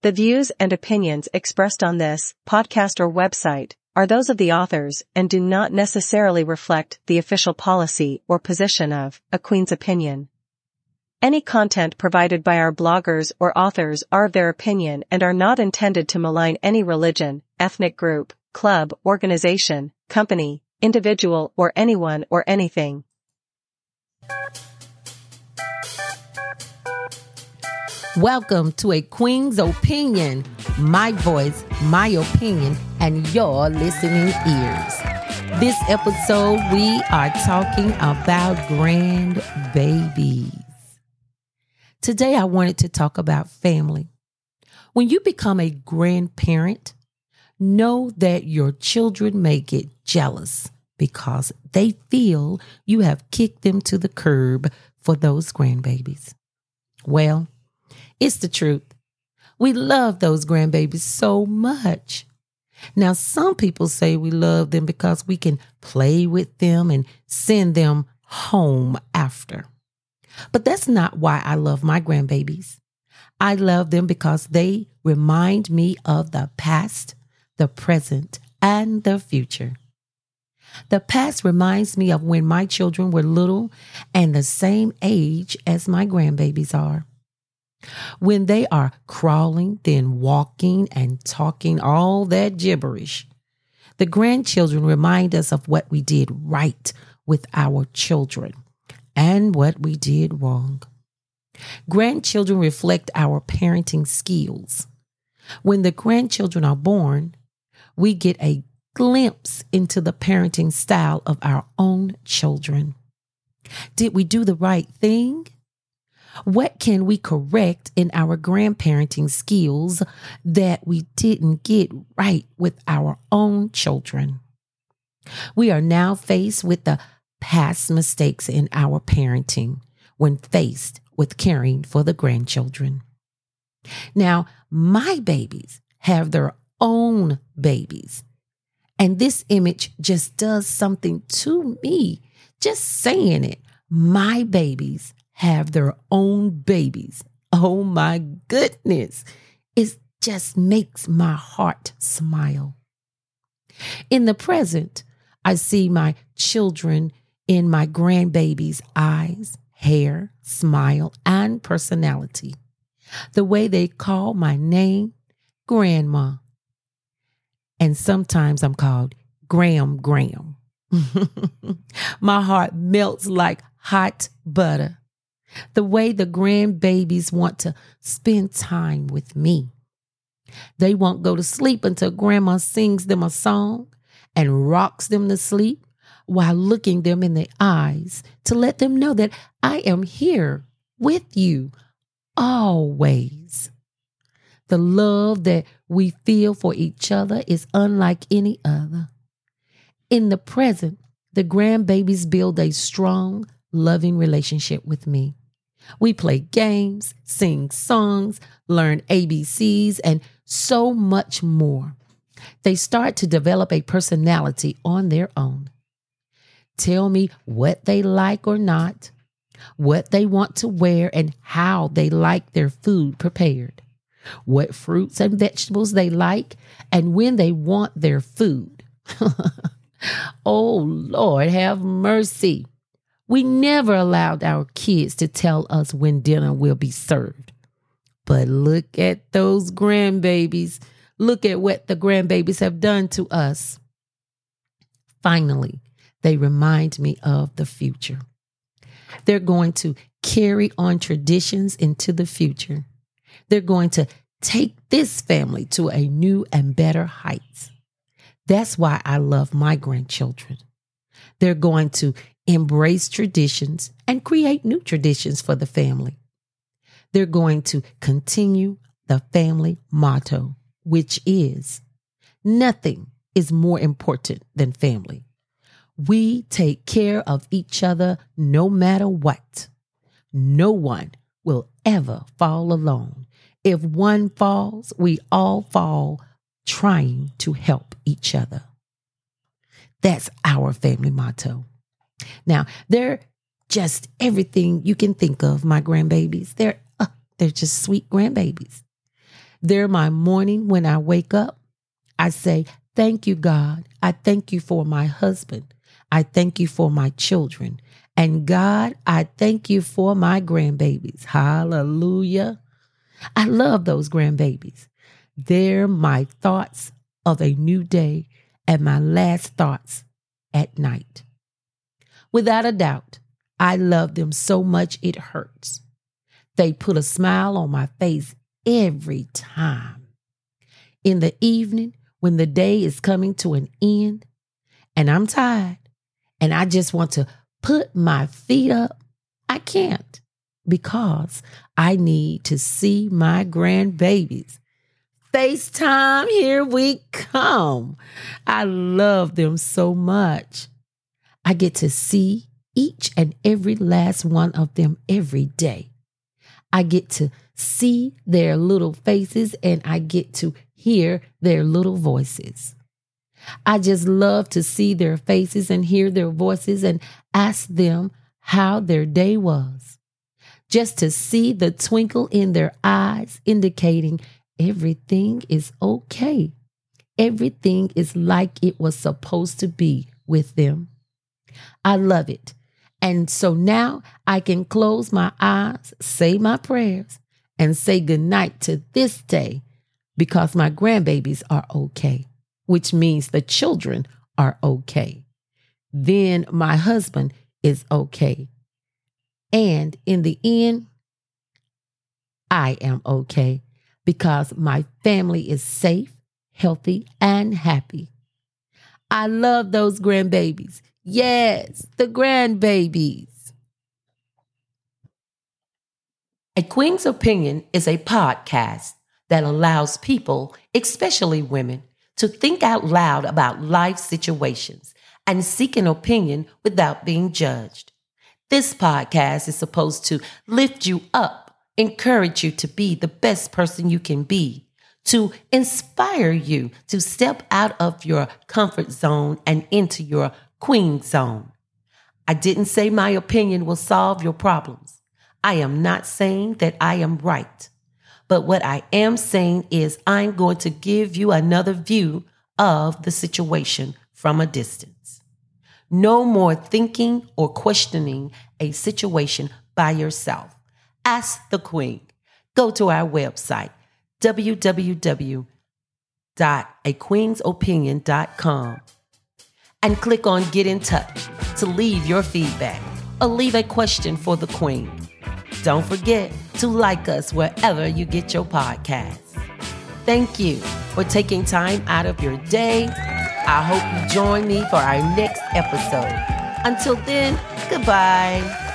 The views and opinions expressed on this podcast or website are those of the authors and do not necessarily reflect the official policy or position of A Queen's Opinion. Any content provided by our bloggers or authors are of their opinion and are not intended to malign any religion, ethnic group, club, organization, company, individual or anyone or anything. Welcome to a Queen's Opinion. My voice, my opinion, and your listening ears. This episode, we are talking about grandbabies. Today, I wanted to talk about family. When you become a grandparent, know that your children may get jealous because they feel you have kicked them to the curb for those grandbabies. Well, it's the truth. We love those grandbabies so much. Now, some people say we love them because we can play with them and send them home after. But that's not why I love my grandbabies. I love them because they remind me of the past, the present, and the future. The past reminds me of when my children were little and the same age as my grandbabies are. When they are crawling, then walking and talking all that gibberish, the grandchildren remind us of what we did right with our children and what we did wrong. Grandchildren reflect our parenting skills. When the grandchildren are born, we get a glimpse into the parenting style of our own children. Did we do the right thing? What can we correct in our grandparenting skills that we didn't get right with our own children? We are now faced with the past mistakes in our parenting when faced with caring for the grandchildren. Now, my babies have their own babies. And this image just does something to me. Just saying it. My babies have their own babies. Oh my goodness. It just makes my heart smile. In the present, I see my children in my grandbaby's eyes, hair, smile, and personality. The way they call my name, Grandma. And sometimes I'm called Gram Gram. my heart melts like hot butter the way the grandbabies want to spend time with me. They won't go to sleep until grandma sings them a song and rocks them to sleep while looking them in the eyes to let them know that I am here with you always. The love that we feel for each other is unlike any other. In the present, the grandbabies build a strong, loving relationship with me. We play games, sing songs, learn ABCs, and so much more. They start to develop a personality on their own. Tell me what they like or not, what they want to wear, and how they like their food prepared, what fruits and vegetables they like, and when they want their food. oh, Lord, have mercy. We never allowed our kids to tell us when dinner will be served. But look at those grandbabies. Look at what the grandbabies have done to us. Finally, they remind me of the future. They're going to carry on traditions into the future. They're going to take this family to a new and better heights. That's why I love my grandchildren. They're going to embrace traditions and create new traditions for the family. They're going to continue the family motto, which is nothing is more important than family. We take care of each other no matter what. No one will ever fall alone. If one falls, we all fall trying to help each other. That's our family motto. Now, they're just everything you can think of, my grandbabies. They're uh, they're just sweet grandbabies. They're my morning when I wake up. I say, Thank you, God. I thank you for my husband. I thank you for my children. And God, I thank you for my grandbabies. Hallelujah. I love those grandbabies. They're my thoughts of a new day and my last thoughts at night. Without a doubt, I love them so much it hurts. They put a smile on my face every time. In the evening, when the day is coming to an end and I'm tired and I just want to put my feet up, I can't because I need to see my grandbabies. FaceTime, here we come. I love them so much. I get to see each and every last one of them every day. I get to see their little faces and I get to hear their little voices. I just love to see their faces and hear their voices and ask them how their day was. Just to see the twinkle in their eyes indicating everything is okay. Everything is like it was supposed to be with them. I love it. And so now I can close my eyes, say my prayers, and say goodnight to this day because my grandbabies are okay, which means the children are okay. Then my husband is okay. And in the end, I am okay because my family is safe, healthy, and happy. I love those grandbabies. Yes, the grandbabies. A Queen's Opinion is a podcast that allows people, especially women, to think out loud about life situations and seek an opinion without being judged. This podcast is supposed to lift you up, encourage you to be the best person you can be, to inspire you to step out of your comfort zone and into your queen zone. I didn't say my opinion will solve your problems. I am not saying that I am right. But what I am saying is I'm going to give you another view of the situation from a distance. No more thinking or questioning a situation by yourself. Ask the queen. Go to our website, www.aqueensopinion.com and click on Get in Touch to leave your feedback or leave a question for the Queen. Don't forget to like us wherever you get your podcasts. Thank you for taking time out of your day. I hope you join me for our next episode. Until then, goodbye.